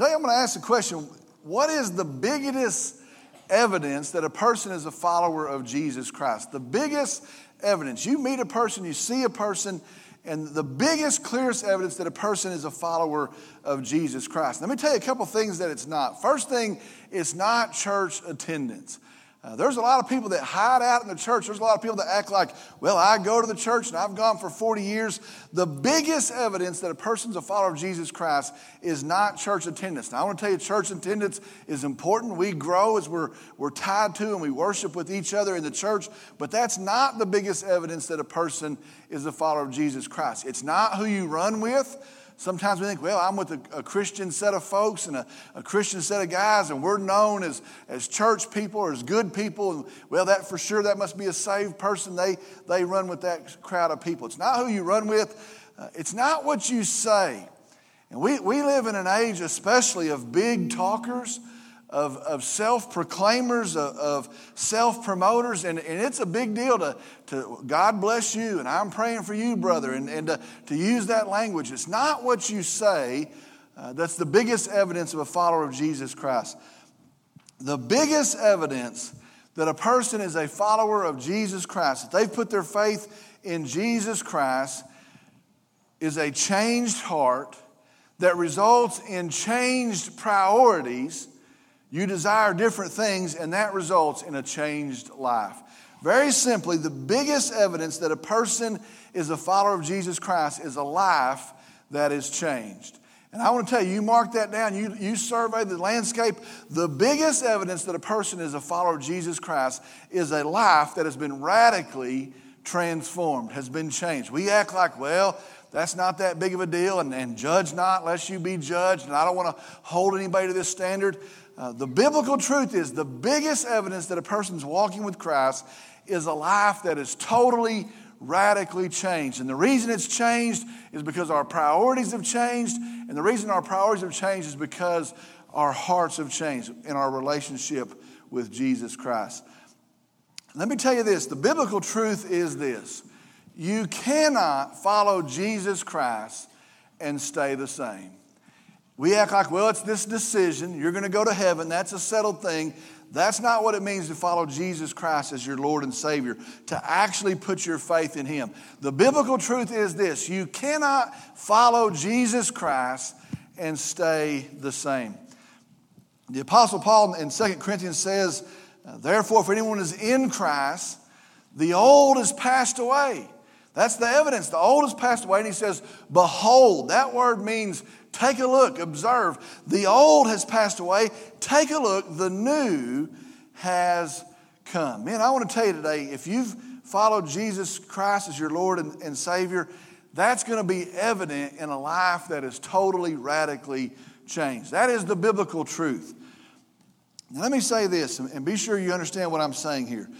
Today I'm going to ask the question what is the biggest evidence that a person is a follower of Jesus Christ? The biggest evidence. You meet a person, you see a person, and the biggest, clearest evidence that a person is a follower of Jesus Christ. Let me tell you a couple things that it's not. First thing, it's not church attendance. Uh, there's a lot of people that hide out in the church. There's a lot of people that act like, well, I go to the church and I've gone for 40 years. The biggest evidence that a person's a follower of Jesus Christ is not church attendance. Now, I want to tell you, church attendance is important. We grow as we're, we're tied to and we worship with each other in the church, but that's not the biggest evidence that a person is a follower of Jesus Christ. It's not who you run with. Sometimes we think, well, I'm with a, a Christian set of folks and a, a, Christian set of guys, and we're known as, as church people or as good people. And, well, that for sure, that must be a saved person. They, they run with that crowd of people. It's not who you run with, uh, it's not what you say. And we, we live in an age, especially of big talkers of, of self proclaimers, of, of self promoters, and, and it's a big deal to, to God bless you, and I'm praying for you, brother, and, and to, to use that language. It's not what you say uh, that's the biggest evidence of a follower of Jesus Christ. The biggest evidence that a person is a follower of Jesus Christ, that they've put their faith in Jesus Christ, is a changed heart that results in changed priorities you desire different things, and that results in a changed life. Very simply, the biggest evidence that a person is a follower of Jesus Christ is a life that is changed. And I want to tell you, you mark that down, you, you survey the landscape. The biggest evidence that a person is a follower of Jesus Christ is a life that has been radically transformed, has been changed. We act like, well, that's not that big of a deal, and, and judge not lest you be judged, and I don't want to hold anybody to this standard. Uh, the biblical truth is the biggest evidence that a person's walking with Christ is a life that is totally, radically changed. And the reason it's changed is because our priorities have changed. And the reason our priorities have changed is because our hearts have changed in our relationship with Jesus Christ. Let me tell you this the biblical truth is this you cannot follow Jesus Christ and stay the same. We act like, well, it's this decision. You're going to go to heaven. That's a settled thing. That's not what it means to follow Jesus Christ as your Lord and Savior, to actually put your faith in Him. The biblical truth is this you cannot follow Jesus Christ and stay the same. The Apostle Paul in 2 Corinthians says, Therefore, if anyone is in Christ, the old has passed away. That's the evidence. The old has passed away. And he says, Behold, that word means Take a look, observe. The old has passed away. Take a look, the new has come. Man, I want to tell you today if you've followed Jesus Christ as your Lord and, and Savior, that's going to be evident in a life that is totally, radically changed. That is the biblical truth. Now, let me say this, and be sure you understand what I'm saying here.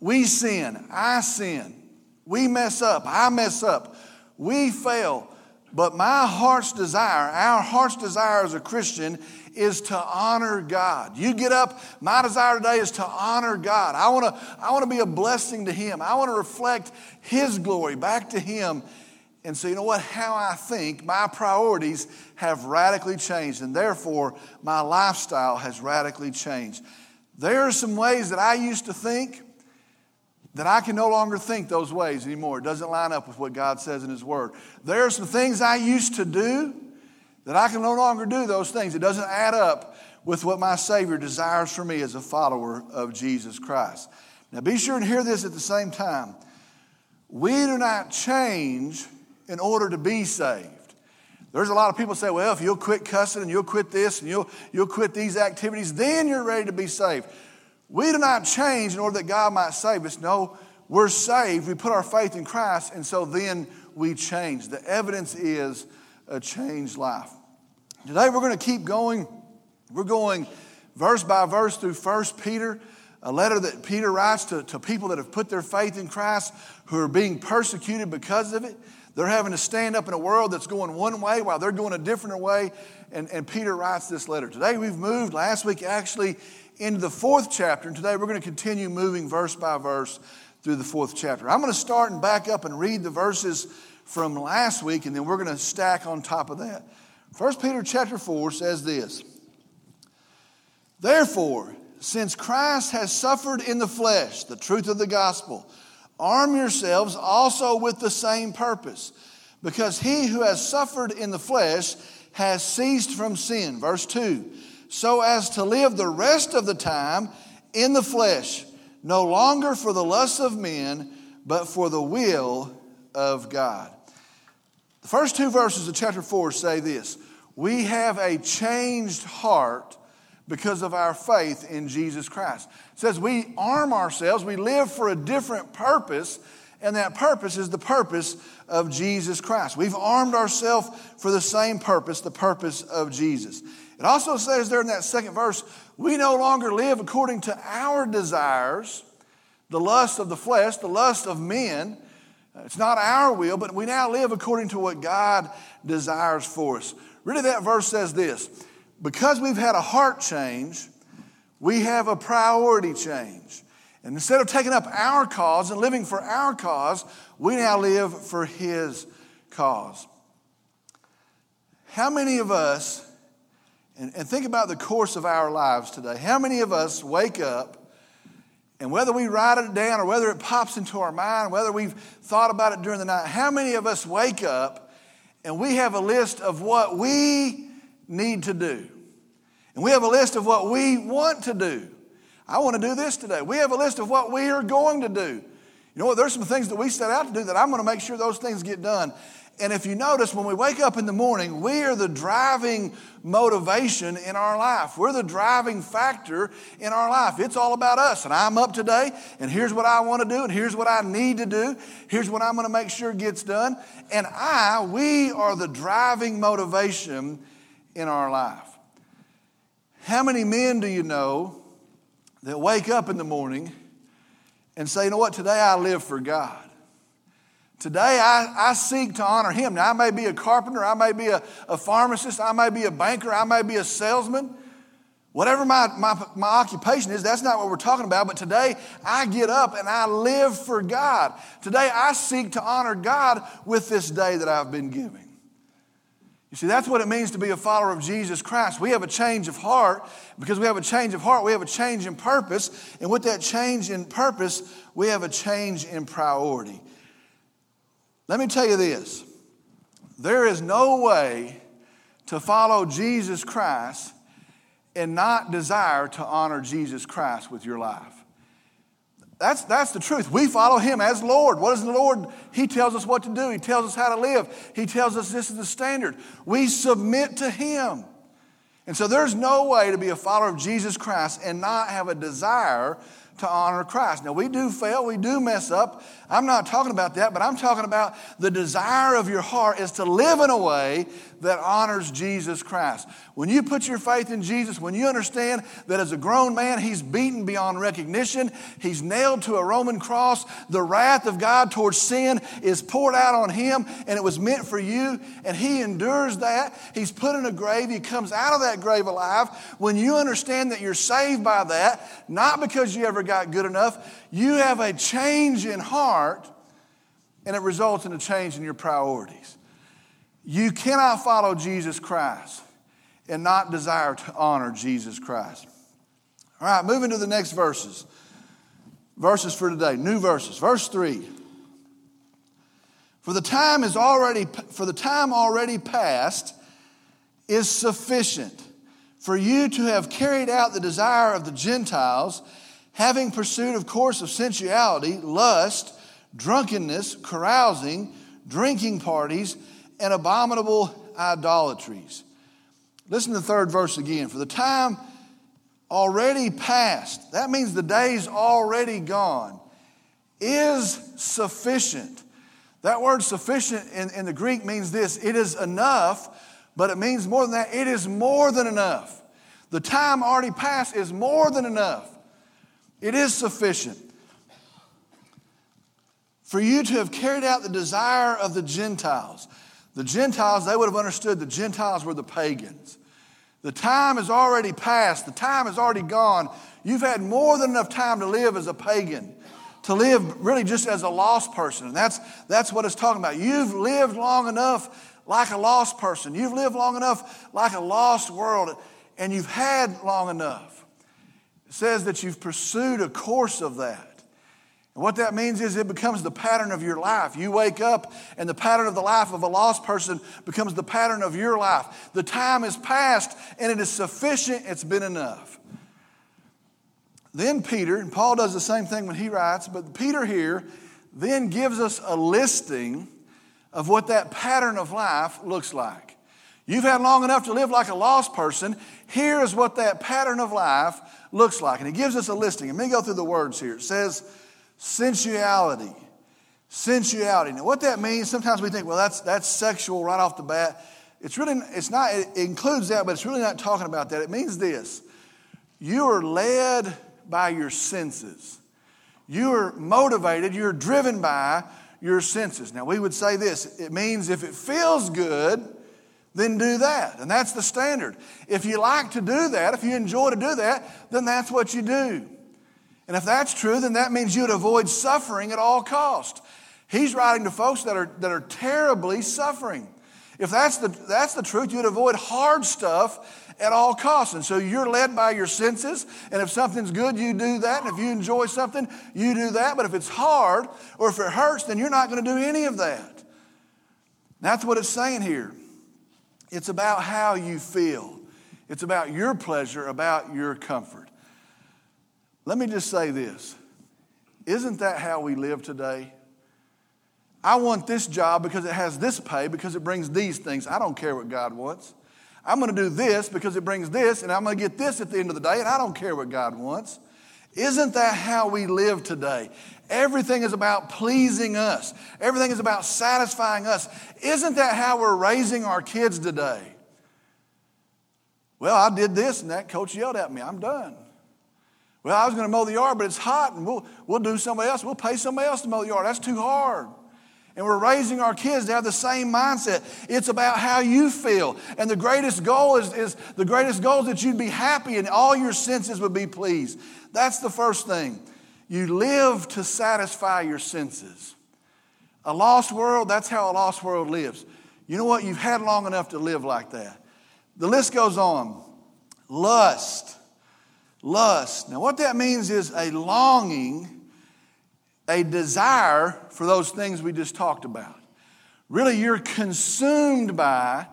We sin, I sin, we mess up, I mess up, we fail. But my heart's desire, our heart's desire as a Christian, is to honor God. You get up, my desire today is to honor God. I want to I want to be a blessing to him. I want to reflect his glory back to him. And so you know what? How I think, my priorities have radically changed and therefore my lifestyle has radically changed. There are some ways that I used to think that I can no longer think those ways anymore. It doesn't line up with what God says in His Word. There are some things I used to do that I can no longer do those things. It doesn't add up with what my Savior desires for me as a follower of Jesus Christ. Now, be sure and hear this at the same time. We do not change in order to be saved. There's a lot of people say, well, if you'll quit cussing and you'll quit this and you'll, you'll quit these activities, then you're ready to be saved. We do not change in order that God might save us. No, we're saved. We put our faith in Christ, and so then we change. The evidence is a changed life. Today we're going to keep going. We're going verse by verse through 1 Peter, a letter that Peter writes to, to people that have put their faith in Christ who are being persecuted because of it. They're having to stand up in a world that's going one way while they're going a different way. And, and Peter writes this letter. Today we've moved, last week actually, into the fourth chapter, and today we're going to continue moving verse by verse through the fourth chapter. I'm going to start and back up and read the verses from last week, and then we're going to stack on top of that. 1 Peter chapter 4 says this Therefore, since Christ has suffered in the flesh, the truth of the gospel, arm yourselves also with the same purpose, because he who has suffered in the flesh has ceased from sin. Verse 2 So as to live the rest of the time in the flesh, no longer for the lusts of men, but for the will of God. The first two verses of chapter 4 say this We have a changed heart because of our faith in Jesus Christ. It says we arm ourselves, we live for a different purpose, and that purpose is the purpose of Jesus Christ. We've armed ourselves for the same purpose, the purpose of Jesus. It also says there in that second verse, we no longer live according to our desires, the lust of the flesh, the lust of men. It's not our will, but we now live according to what God desires for us. Really, that verse says this because we've had a heart change, we have a priority change. And instead of taking up our cause and living for our cause, we now live for His cause. How many of us, and, and think about the course of our lives today, how many of us wake up and whether we write it down or whether it pops into our mind, whether we've thought about it during the night, how many of us wake up and we have a list of what we need to do? And we have a list of what we want to do. I want to do this today. We have a list of what we are going to do. You know what? There's some things that we set out to do that I'm going to make sure those things get done. And if you notice, when we wake up in the morning, we are the driving motivation in our life. We're the driving factor in our life. It's all about us. And I'm up today, and here's what I want to do, and here's what I need to do. Here's what I'm going to make sure gets done. And I, we are the driving motivation in our life. How many men do you know that wake up in the morning and say, you know what, today I live for God? Today, I, I seek to honor Him. Now, I may be a carpenter, I may be a, a pharmacist, I may be a banker, I may be a salesman. Whatever my, my, my occupation is, that's not what we're talking about. But today, I get up and I live for God. Today, I seek to honor God with this day that I've been given. You see, that's what it means to be a follower of Jesus Christ. We have a change of heart. Because we have a change of heart, we have a change in purpose. And with that change in purpose, we have a change in priority. Let me tell you this there is no way to follow Jesus Christ and not desire to honor Jesus Christ with your life. That's, that's the truth. We follow him as Lord. What is the Lord? He tells us what to do, He tells us how to live, He tells us this is the standard. We submit to Him. And so there's no way to be a follower of Jesus Christ and not have a desire to honor Christ. Now, we do fail, we do mess up. I'm not talking about that, but I'm talking about the desire of your heart is to live in a way that honors Jesus Christ. When you put your faith in Jesus, when you understand that as a grown man, he's beaten beyond recognition, he's nailed to a Roman cross, the wrath of God towards sin is poured out on him, and it was meant for you, and he endures that. He's put in a grave, he comes out of that grave alive. When you understand that you're saved by that, not because you ever got good enough, you have a change in heart, and it results in a change in your priorities. You cannot follow Jesus Christ and not desire to honor Jesus Christ. All right, moving to the next verses. Verses for today, new verses. Verse 3. For the time is already for the time already past is sufficient for you to have carried out the desire of the Gentiles, having pursued of course of sensuality, lust, drunkenness, carousing, drinking parties, and abominable idolatries. Listen to the third verse again. For the time already past, that means the day's already gone, is sufficient. That word sufficient in, in the Greek means this it is enough, but it means more than that. It is more than enough. The time already past is more than enough. It is sufficient for you to have carried out the desire of the Gentiles. The Gentiles, they would have understood the Gentiles were the pagans. The time is already passed, the time is already gone. You've had more than enough time to live as a pagan, to live really just as a lost person. And that's, that's what it's talking about. You've lived long enough like a lost person. You've lived long enough like a lost world, and you've had long enough. It says that you've pursued a course of that. And what that means is it becomes the pattern of your life. You wake up, and the pattern of the life of a lost person becomes the pattern of your life. The time is past, and it is sufficient, it's been enough. Then Peter, and Paul does the same thing when he writes, but Peter here then gives us a listing of what that pattern of life looks like. You've had long enough to live like a lost person. Here is what that pattern of life looks like. And he gives us a listing. And let me go through the words here. It says, sensuality. Sensuality. Now, what that means, sometimes we think, well, that's, that's sexual right off the bat. It's really, it's not, it includes that, but it's really not talking about that. It means this you are led by your senses. You are motivated, you're driven by your senses. Now, we would say this it means if it feels good, then do that. And that's the standard. If you like to do that, if you enjoy to do that, then that's what you do. And if that's true, then that means you'd avoid suffering at all cost. He's writing to folks that are, that are terribly suffering. If that's the, that's the truth, you'd avoid hard stuff at all costs. And so you're led by your senses. And if something's good, you do that. And if you enjoy something, you do that. But if it's hard or if it hurts, then you're not going to do any of that. That's what it's saying here. It's about how you feel, it's about your pleasure, about your comfort. Let me just say this Isn't that how we live today? I want this job because it has this pay, because it brings these things. I don't care what God wants. I'm going to do this because it brings this, and I'm going to get this at the end of the day, and I don't care what God wants. Isn't that how we live today? Everything is about pleasing us, everything is about satisfying us. Isn't that how we're raising our kids today? Well, I did this, and that coach yelled at me. I'm done. Well, I was going to mow the yard, but it's hot, and we'll, we'll do somebody else. We'll pay somebody else to mow the yard. That's too hard. And we're raising our kids to have the same mindset. It's about how you feel. And the greatest goal is, is the greatest goal is that you'd be happy and all your senses would be pleased. That's the first thing. You live to satisfy your senses. A lost world, that's how a lost world lives. You know what? You've had long enough to live like that. The list goes on. Lust. Lust. Now, what that means is a longing a desire for those things we just talked about. Really, you're consumed by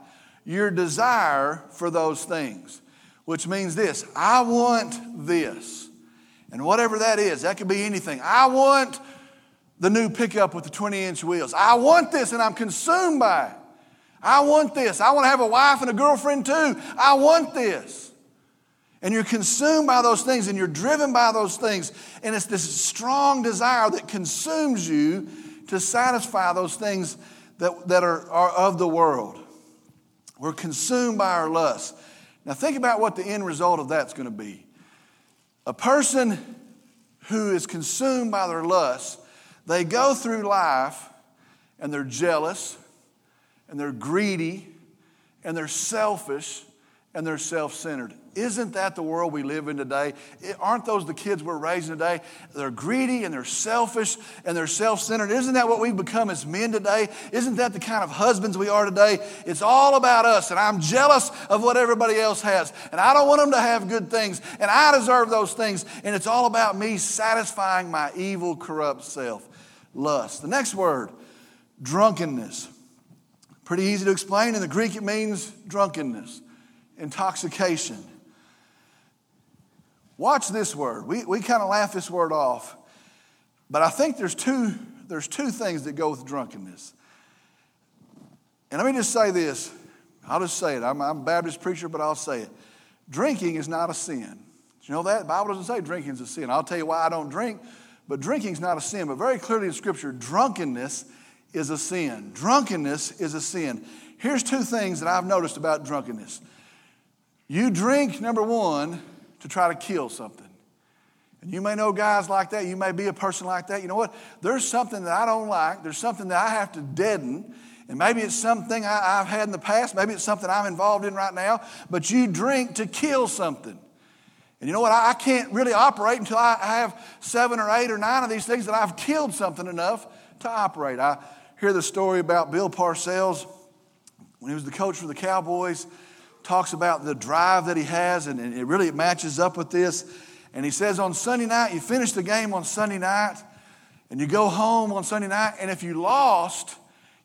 your desire for those things, which means this I want this. And whatever that is, that could be anything. I want the new pickup with the 20 inch wheels. I want this and I'm consumed by it. I want this. I want to have a wife and a girlfriend too. I want this and you're consumed by those things and you're driven by those things. And it's this strong desire that consumes you to satisfy those things that, that are, are of the world. We're consumed by our lust. Now, think about what the end result of that's going to be. A person who is consumed by their lust, they go through life and they're jealous and they're greedy and they're selfish and they're self centered. Isn't that the world we live in today? Aren't those the kids we're raising today? They're greedy and they're selfish and they're self centered. Isn't that what we've become as men today? Isn't that the kind of husbands we are today? It's all about us, and I'm jealous of what everybody else has. And I don't want them to have good things, and I deserve those things. And it's all about me satisfying my evil, corrupt self. Lust. The next word, drunkenness. Pretty easy to explain. In the Greek, it means drunkenness, intoxication. Watch this word. We, we kind of laugh this word off, but I think there's two, there's two things that go with drunkenness. And let me just say this. I'll just say it. I'm, I'm a Baptist preacher, but I'll say it. Drinking is not a sin. Do you know that? The Bible doesn't say drinking is a sin. I'll tell you why I don't drink, but drinking is not a sin. But very clearly in Scripture, drunkenness is a sin. Drunkenness is a sin. Here's two things that I've noticed about drunkenness. You drink, number one, to try to kill something. And you may know guys like that. You may be a person like that. You know what? There's something that I don't like. There's something that I have to deaden. And maybe it's something I, have had in the past. Maybe it's something I'm involved in right now. But you drink to kill something. And you know what? I, I can't really operate until I, I have seven or eight or nine of these things that I've killed something enough to operate. I hear the story about Bill Parcells when he was the coach for the Cowboys, talks about the drive that he has, and, and it really matches up with this. And he says on Sunday night, you finish the game on Sunday night, and you go home on Sunday night, and if you lost,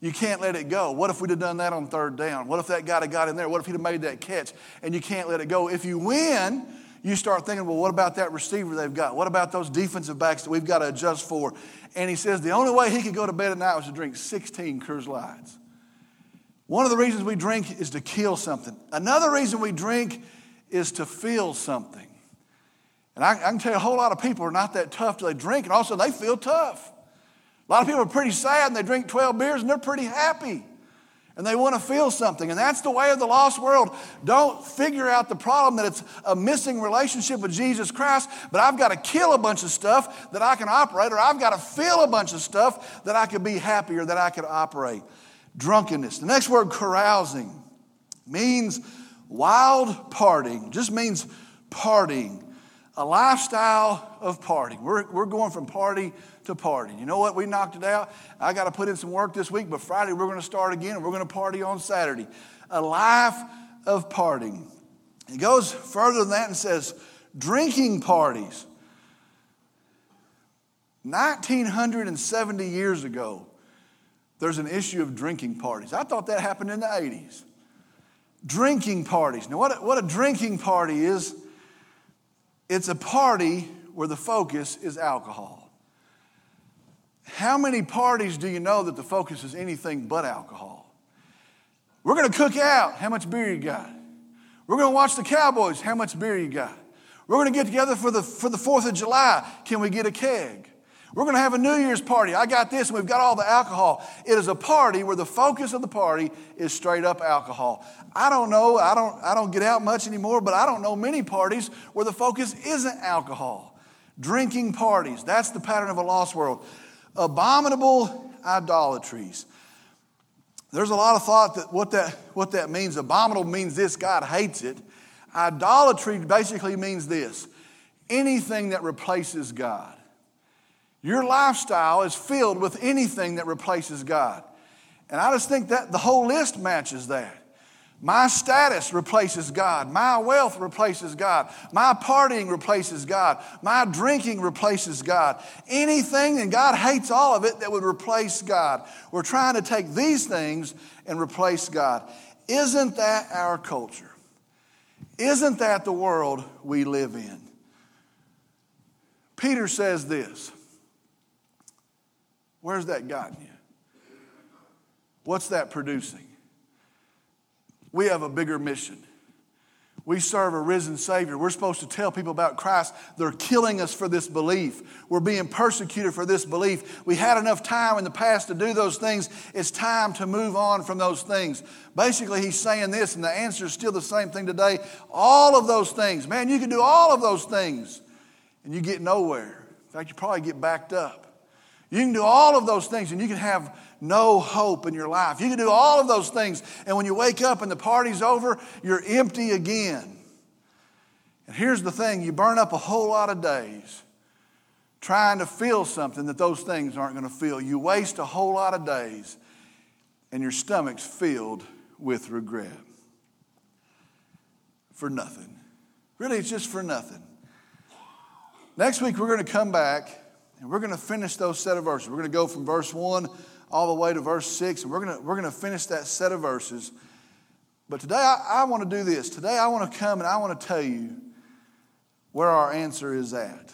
you can't let it go. What if we'd have done that on third down? What if that guy had got in there? What if he'd have made that catch? And you can't let it go. If you win, you start thinking, well, what about that receiver they've got? What about those defensive backs that we've got to adjust for? And he says the only way he could go to bed at night was to drink 16 Coors Lights. One of the reasons we drink is to kill something. Another reason we drink is to feel something. And I, I can tell you a whole lot of people are not that tough till they drink, and also they feel tough. A lot of people are pretty sad and they drink 12 beers and they're pretty happy and they want to feel something. And that's the way of the lost world. Don't figure out the problem that it's a missing relationship with Jesus Christ, but I've got to kill a bunch of stuff that I can operate, or I've got to feel a bunch of stuff that I could be happy or that I could operate. Drunkenness. The next word, carousing, means wild partying, just means partying, a lifestyle of partying. We're, we're going from party to party. You know what? We knocked it out. I got to put in some work this week, but Friday we're going to start again and we're going to party on Saturday. A life of partying. It goes further than that and says, drinking parties. 1970 years ago, there's an issue of drinking parties. I thought that happened in the 80s. Drinking parties. Now, what a, what a drinking party is, it's a party where the focus is alcohol. How many parties do you know that the focus is anything but alcohol? We're going to cook out. How much beer you got? We're going to watch the Cowboys. How much beer you got? We're going to get together for the, for the 4th of July. Can we get a keg? We're going to have a New Year's party. I got this, and we've got all the alcohol. It is a party where the focus of the party is straight up alcohol. I don't know, I don't, I don't get out much anymore, but I don't know many parties where the focus isn't alcohol. Drinking parties, that's the pattern of a lost world abominable idolatries. There's a lot of thought that what that, what that means. Abominable means this God hates it. Idolatry basically means this anything that replaces God. Your lifestyle is filled with anything that replaces God. And I just think that the whole list matches that. My status replaces God. My wealth replaces God. My partying replaces God. My drinking replaces God. Anything, and God hates all of it, that would replace God. We're trying to take these things and replace God. Isn't that our culture? Isn't that the world we live in? Peter says this Where's that gotten you? What's that producing? We have a bigger mission. We serve a risen Savior. We're supposed to tell people about Christ. They're killing us for this belief. We're being persecuted for this belief. We had enough time in the past to do those things. It's time to move on from those things. Basically, he's saying this, and the answer is still the same thing today. All of those things, man, you can do all of those things, and you get nowhere. In fact, you probably get backed up. You can do all of those things, and you can have no hope in your life. You can do all of those things, and when you wake up and the party's over, you're empty again. And here's the thing you burn up a whole lot of days trying to feel something that those things aren't going to feel. You waste a whole lot of days, and your stomach's filled with regret. For nothing. Really, it's just for nothing. Next week, we're going to come back and we're going to finish those set of verses. We're going to go from verse 1 all the way to verse 6, and we're going to, we're going to finish that set of verses. But today I, I want to do this. Today I want to come and I want to tell you where our answer is at.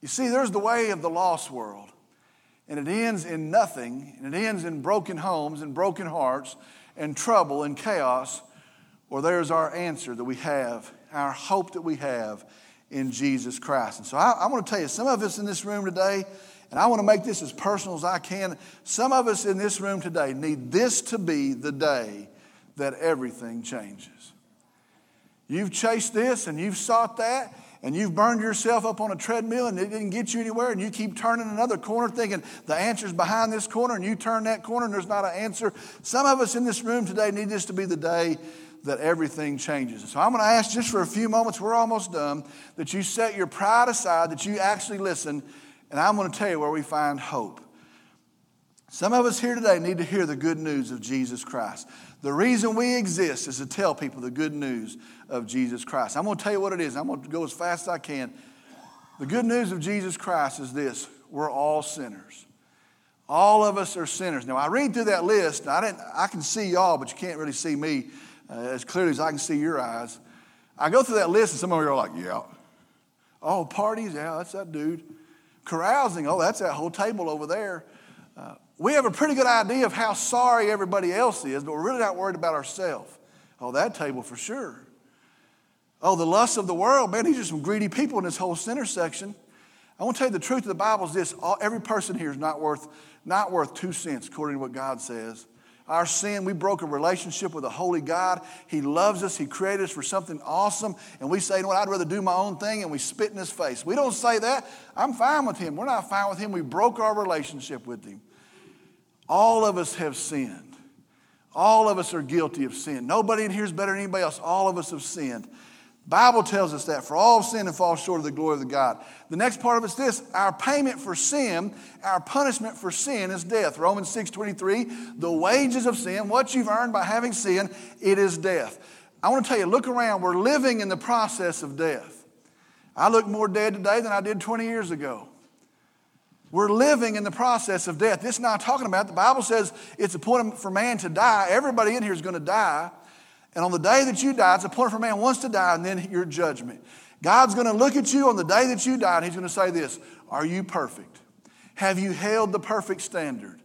You see, there's the way of the lost world, and it ends in nothing, and it ends in broken homes and broken hearts and trouble and chaos. Or there's our answer that we have, our hope that we have in Jesus Christ. And so I, I want to tell you, some of us in this room today, and I want to make this as personal as I can. Some of us in this room today need this to be the day that everything changes. You've chased this and you've sought that, and you've burned yourself up on a treadmill and it didn't get you anywhere, and you keep turning another corner thinking the answer's behind this corner, and you turn that corner and there's not an answer. Some of us in this room today need this to be the day that everything changes. So I'm going to ask just for a few moments, we're almost done, that you set your pride aside, that you actually listen and I'm going to tell you where we find hope. Some of us here today need to hear the good news of Jesus Christ. The reason we exist is to tell people the good news of Jesus Christ. I'm going to tell you what it is. I'm going to go as fast as I can. The good news of Jesus Christ is this we're all sinners. All of us are sinners. Now, I read through that list. I, didn't, I can see y'all, but you can't really see me uh, as clearly as I can see your eyes. I go through that list, and some of you are like, yeah. Oh, parties? Yeah, that's that dude. Carousing? Oh, that's that whole table over there. Uh, we have a pretty good idea of how sorry everybody else is, but we're really not worried about ourselves. Oh, that table for sure. Oh, the lust of the world, man, these are some greedy people in this whole center section. I want to tell you the truth of the Bible is this all, every person here is not worth, not worth two cents, according to what God says. Our sin, we broke a relationship with a holy God. He loves us. He created us for something awesome. And we say, you know what, I'd rather do my own thing, and we spit in his face. We don't say that. I'm fine with him. We're not fine with him. We broke our relationship with him. All of us have sinned. All of us are guilty of sin. Nobody in here is better than anybody else. All of us have sinned. Bible tells us that for all sin and fall short of the glory of the God. The next part of it's this: our payment for sin, our punishment for sin is death. Romans 6:23, the wages of sin, what you've earned by having sin, it is death. I want to tell you, look around, we're living in the process of death. I look more dead today than I did 20 years ago. We're living in the process of death. This is not talking about. The Bible says it's appointed for man to die. Everybody in here is going to die. And on the day that you die, it's appointed for man once to die, and then your judgment. God's going to look at you on the day that you die, and He's going to say this Are you perfect? Have you held the perfect standard?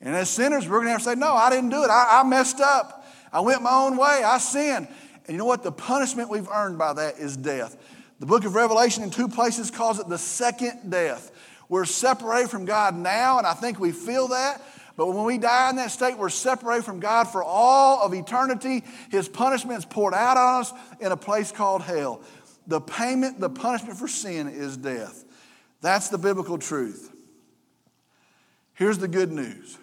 And as sinners, we're going to have to say, No, I didn't do it. I, I messed up. I went my own way. I sinned. And you know what? The punishment we've earned by that is death. The book of Revelation in two places calls it the second death. We're separated from God now, and I think we feel that. But when we die in that state, we're separated from God for all of eternity. His punishment is poured out on us in a place called hell. The payment, the punishment for sin is death. That's the biblical truth. Here's the good news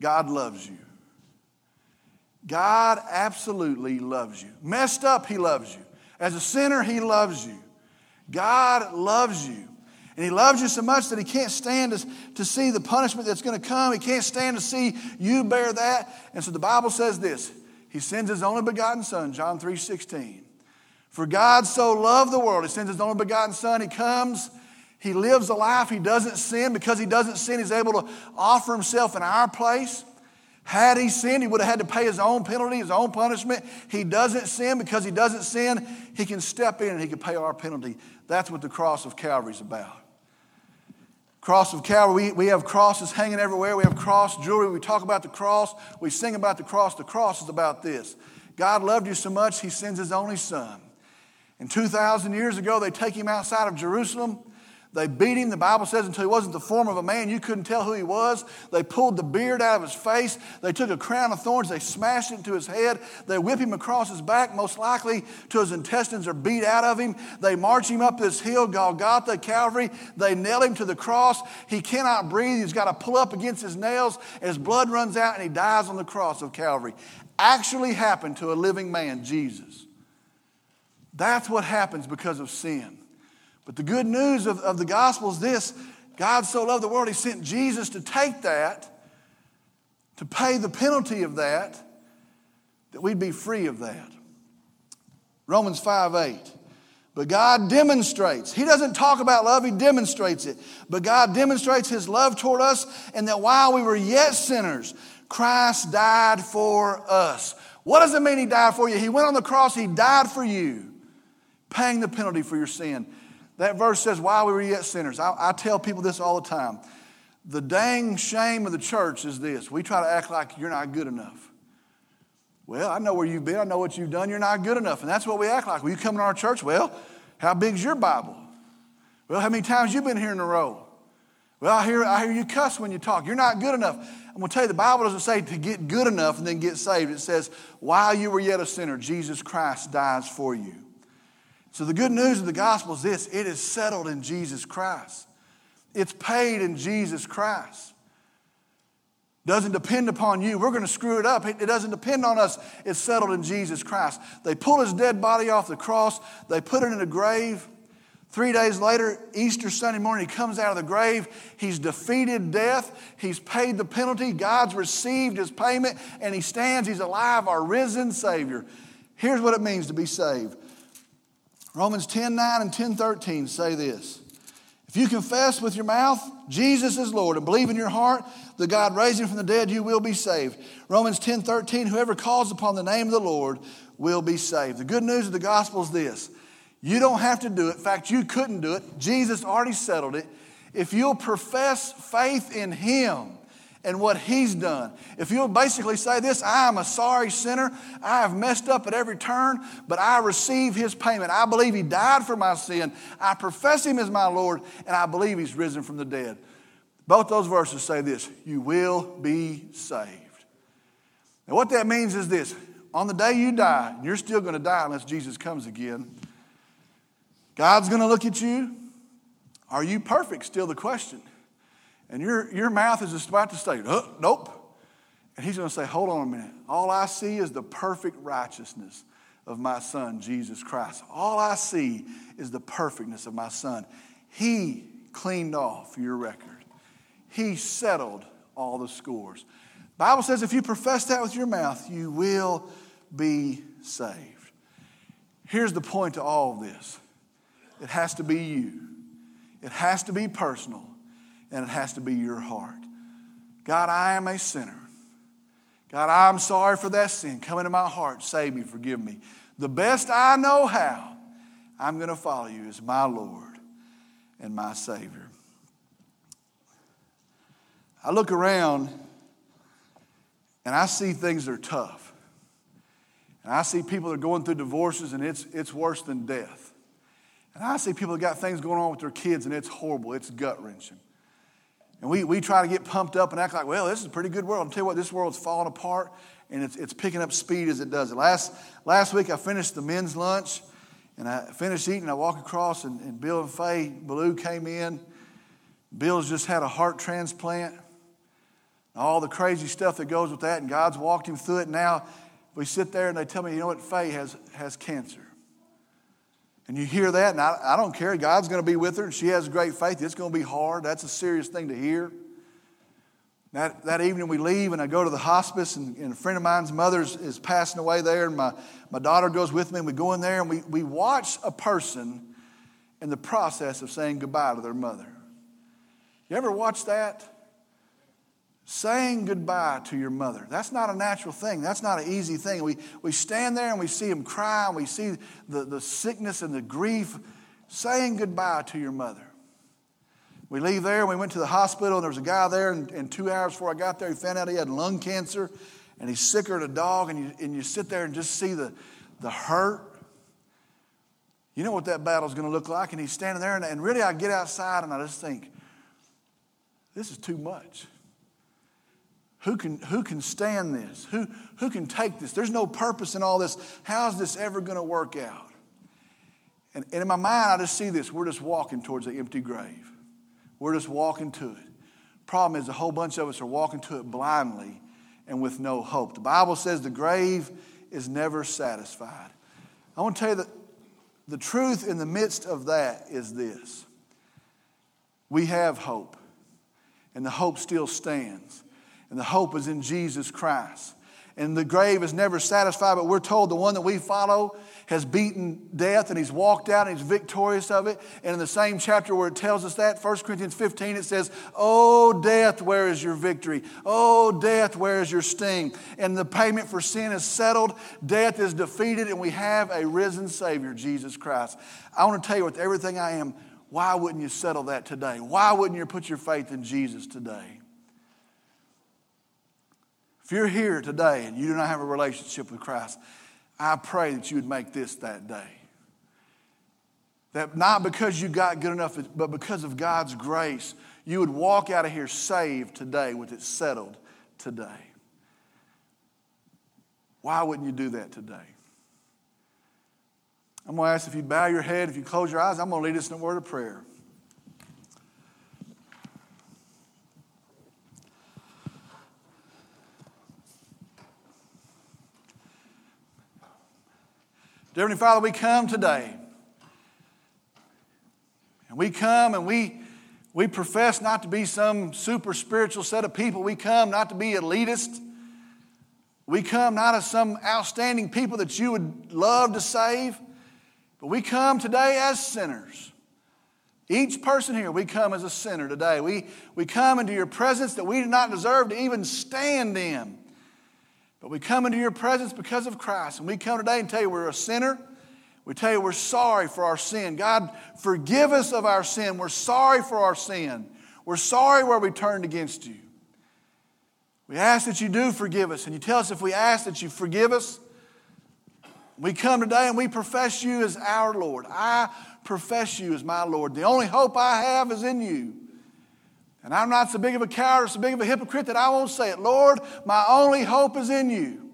God loves you. God absolutely loves you. Messed up, He loves you. As a sinner, He loves you. God loves you. And he loves you so much that he can't stand to, to see the punishment that's going to come. He can't stand to see you bear that. And so the Bible says this He sends his only begotten Son, John 3 16. For God so loved the world, he sends his only begotten Son. He comes, he lives a life, he doesn't sin. Because he doesn't sin, he's able to offer himself in our place. Had he sinned, he would have had to pay his own penalty, his own punishment. He doesn't sin because he doesn't sin. He can step in and he can pay our penalty. That's what the cross of Calvary is about. Cross of Calvary, we, we have crosses hanging everywhere. We have cross jewelry. We talk about the cross. We sing about the cross. The cross is about this God loved you so much, He sends His only Son. And 2,000 years ago, they take Him outside of Jerusalem. They beat him, the Bible says, until he wasn't the form of a man. You couldn't tell who he was. They pulled the beard out of his face. They took a crown of thorns. They smashed it into his head. They whip him across his back, most likely till his intestines are beat out of him. They march him up this hill, Golgotha, Calvary. They nail him to the cross. He cannot breathe. He's got to pull up against his nails. His blood runs out and he dies on the cross of Calvary. Actually happened to a living man, Jesus. That's what happens because of sin. But the good news of, of the gospel is this God so loved the world, He sent Jesus to take that, to pay the penalty of that, that we'd be free of that. Romans 5 8. But God demonstrates. He doesn't talk about love, He demonstrates it. But God demonstrates His love toward us, and that while we were yet sinners, Christ died for us. What does it mean He died for you? He went on the cross, He died for you, paying the penalty for your sin. That verse says, while we were yet sinners. I, I, tell people this all the time. The dang shame of the church is this we try to act like you're not good enough. Well, I know where you've been, I know what you've done, you're not good enough. And that's what we act like. Will you come to our church? Well, how big's your Bible? Well, how many times you been here in a row? Well, I hear, I hear you cuss when you talk. You're not good enough. I'm going to tell you, the Bible doesn't say to get good enough and then get saved. It says, while you were yet a sinner, Jesus Christ dies for you. So, the good news of the gospel is this it is settled in Jesus Christ, it's paid in Jesus Christ. Doesn't depend upon you. We're going to screw it up. It doesn't depend on us. It's settled in Jesus Christ. They pull his dead body off the cross, they put it in a grave. Three days later, Easter Sunday morning, he comes out of the grave. He's defeated death. He's paid the penalty. God's received his payment, and he stands. He's alive, our risen Savior. Here's what it means to be saved Romans 10 9 and 10 13 say this. If you confess with your mouth Jesus is Lord and believe in your heart that God raised him from the dead, you will be saved. Romans 10 13, whoever calls upon the name of the Lord will be saved. The good news of the gospel is this you don't have to do it. In fact, you couldn't do it. Jesus already settled it. If you'll profess faith in Him and what He's done, if you'll basically say this I am a sorry sinner, I have messed up at every turn, but I receive His payment. I believe He died for my sin. I profess Him as my Lord, and I believe He's risen from the dead. Both those verses say this you will be saved. And what that means is this on the day you die, you're still going to die unless Jesus comes again. God's going to look at you. Are you perfect? Still the question. And your, your mouth is just about to say, oh, nope. And he's going to say, hold on a minute. All I see is the perfect righteousness of my son, Jesus Christ. All I see is the perfectness of my son. He cleaned off your record. He settled all the scores. Bible says if you profess that with your mouth, you will be saved. Here's the point to all of this. It has to be you. It has to be personal, and it has to be your heart. God, I am a sinner. God, I'm sorry for that sin. Come into my heart, save me, forgive me. The best I know how, I'm going to follow you as my Lord and my Savior. I look around and I see things that are tough. And I see people that are going through divorces, and it's, it's worse than death. And I see people that got things going on with their kids, and it's horrible. It's gut wrenching. And we, we try to get pumped up and act like, well, this is a pretty good world. I'm telling you what, this world's falling apart, and it's, it's picking up speed as it does it. Last, last week, I finished the men's lunch, and I finished eating. I walk across, and, and Bill and Faye Ballou came in. Bill's just had a heart transplant. All the crazy stuff that goes with that, and God's walked him through it. Now we sit there and they tell me, you know what, Faye has, has cancer. And you hear that, and I, I don't care. God's going to be with her, she has great faith. It's going to be hard. That's a serious thing to hear. That, that evening we leave, and I go to the hospice, and, and a friend of mine's mother is, is passing away there, and my, my daughter goes with me, and we go in there, and we, we watch a person in the process of saying goodbye to their mother. You ever watch that? Saying goodbye to your mother. That's not a natural thing. That's not an easy thing. We, we stand there and we see them cry and we see the, the sickness and the grief. Saying goodbye to your mother. We leave there and we went to the hospital and there was a guy there and, and two hours before I got there he found out he had lung cancer and he's sicker than a dog and you, and you sit there and just see the, the hurt. You know what that battle's going to look like and he's standing there and, and really I get outside and I just think, this is too much. Who can, who can stand this? Who, who can take this? There's no purpose in all this. How's this ever going to work out? And, and in my mind, I just see this. We're just walking towards the empty grave. We're just walking to it. Problem is, a whole bunch of us are walking to it blindly and with no hope. The Bible says the grave is never satisfied. I want to tell you that the truth in the midst of that is this we have hope, and the hope still stands. And the hope is in Jesus Christ. And the grave is never satisfied, but we're told the one that we follow has beaten death and he's walked out and he's victorious of it. And in the same chapter where it tells us that, 1 Corinthians 15, it says, Oh, death, where is your victory? Oh, death, where is your sting? And the payment for sin is settled, death is defeated, and we have a risen Savior, Jesus Christ. I want to tell you with everything I am, why wouldn't you settle that today? Why wouldn't you put your faith in Jesus today? If you're here today and you do not have a relationship with Christ, I pray that you would make this that day. That not because you got good enough, but because of God's grace, you would walk out of here saved today with it settled today. Why wouldn't you do that today? I'm going to ask if you bow your head, if you close your eyes, I'm going to lead us in a word of prayer. Dear Heavenly Father, we come today. And we come and we, we profess not to be some super spiritual set of people. We come not to be elitist. We come not as some outstanding people that you would love to save, but we come today as sinners. Each person here, we come as a sinner today. We, we come into your presence that we do not deserve to even stand in. But we come into your presence because of Christ. And we come today and tell you we're a sinner. We tell you we're sorry for our sin. God, forgive us of our sin. We're sorry for our sin. We're sorry where we turned against you. We ask that you do forgive us. And you tell us if we ask that you forgive us, we come today and we profess you as our Lord. I profess you as my Lord. The only hope I have is in you. And I'm not so big of a coward so big of a hypocrite that I won't say it. Lord, my only hope is in you.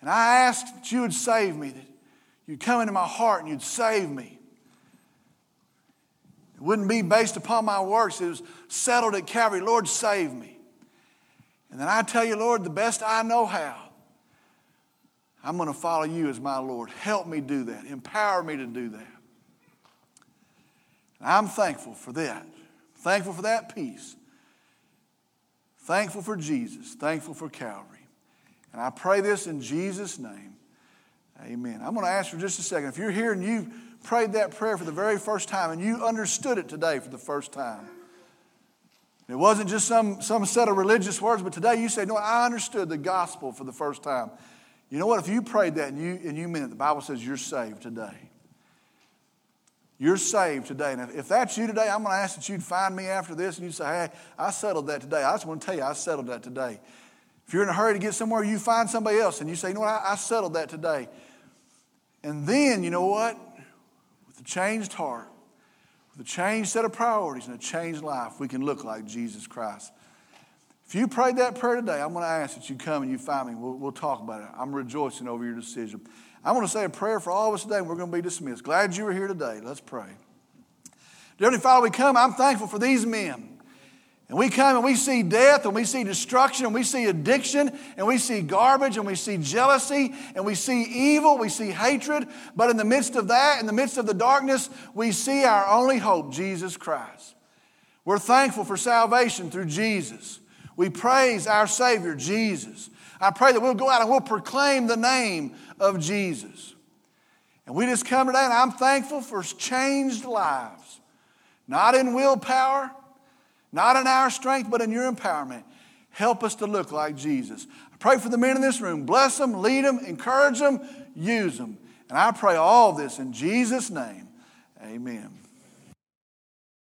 And I ask that you would save me, that You'd come into my heart and you'd save me. It wouldn't be based upon my works, it was settled at Calvary. Lord, save me. And then I tell you, Lord, the best I know how, I'm going to follow you as my Lord. Help me do that. Empower me to do that. And I'm thankful for that. Thankful for that peace. Thankful for Jesus. Thankful for Calvary. And I pray this in Jesus' name. Amen. I'm going to ask for just a second. If you're here and you prayed that prayer for the very first time and you understood it today for the first time, it wasn't just some, some set of religious words, but today you say, No, I understood the gospel for the first time. You know what? If you prayed that and you, and you meant it, the Bible says you're saved today. You're saved today. And if, if that's you today, I'm going to ask that you'd find me after this and you'd say, Hey, I settled that today. I just want to tell you, I settled that today. If you're in a hurry to get somewhere, you find somebody else and you say, You know what? I, I settled that today. And then, you know what? With a changed heart, with a changed set of priorities and a changed life, we can look like Jesus Christ. If you prayed that prayer today, I'm going to ask that you come and you find me. We'll, we'll talk about it. I'm rejoicing over your decision. I want to say a prayer for all of us today, and we're going to be dismissed. Glad you were here today. Let's pray. Dear Heavenly Father, we come. I'm thankful for these men. And we come and we see death and we see destruction and we see addiction and we see garbage and we see jealousy and we see evil, we see hatred. But in the midst of that, in the midst of the darkness, we see our only hope, Jesus Christ. We're thankful for salvation through Jesus. We praise our Savior, Jesus. I pray that we'll go out and we'll proclaim the name of Jesus. And we just come today and I'm thankful for changed lives, not in willpower not in our strength, but in your empowerment. Help us to look like Jesus. I pray for the men in this room. Bless them, lead them, encourage them, use them. And I pray all this in Jesus' name. Amen.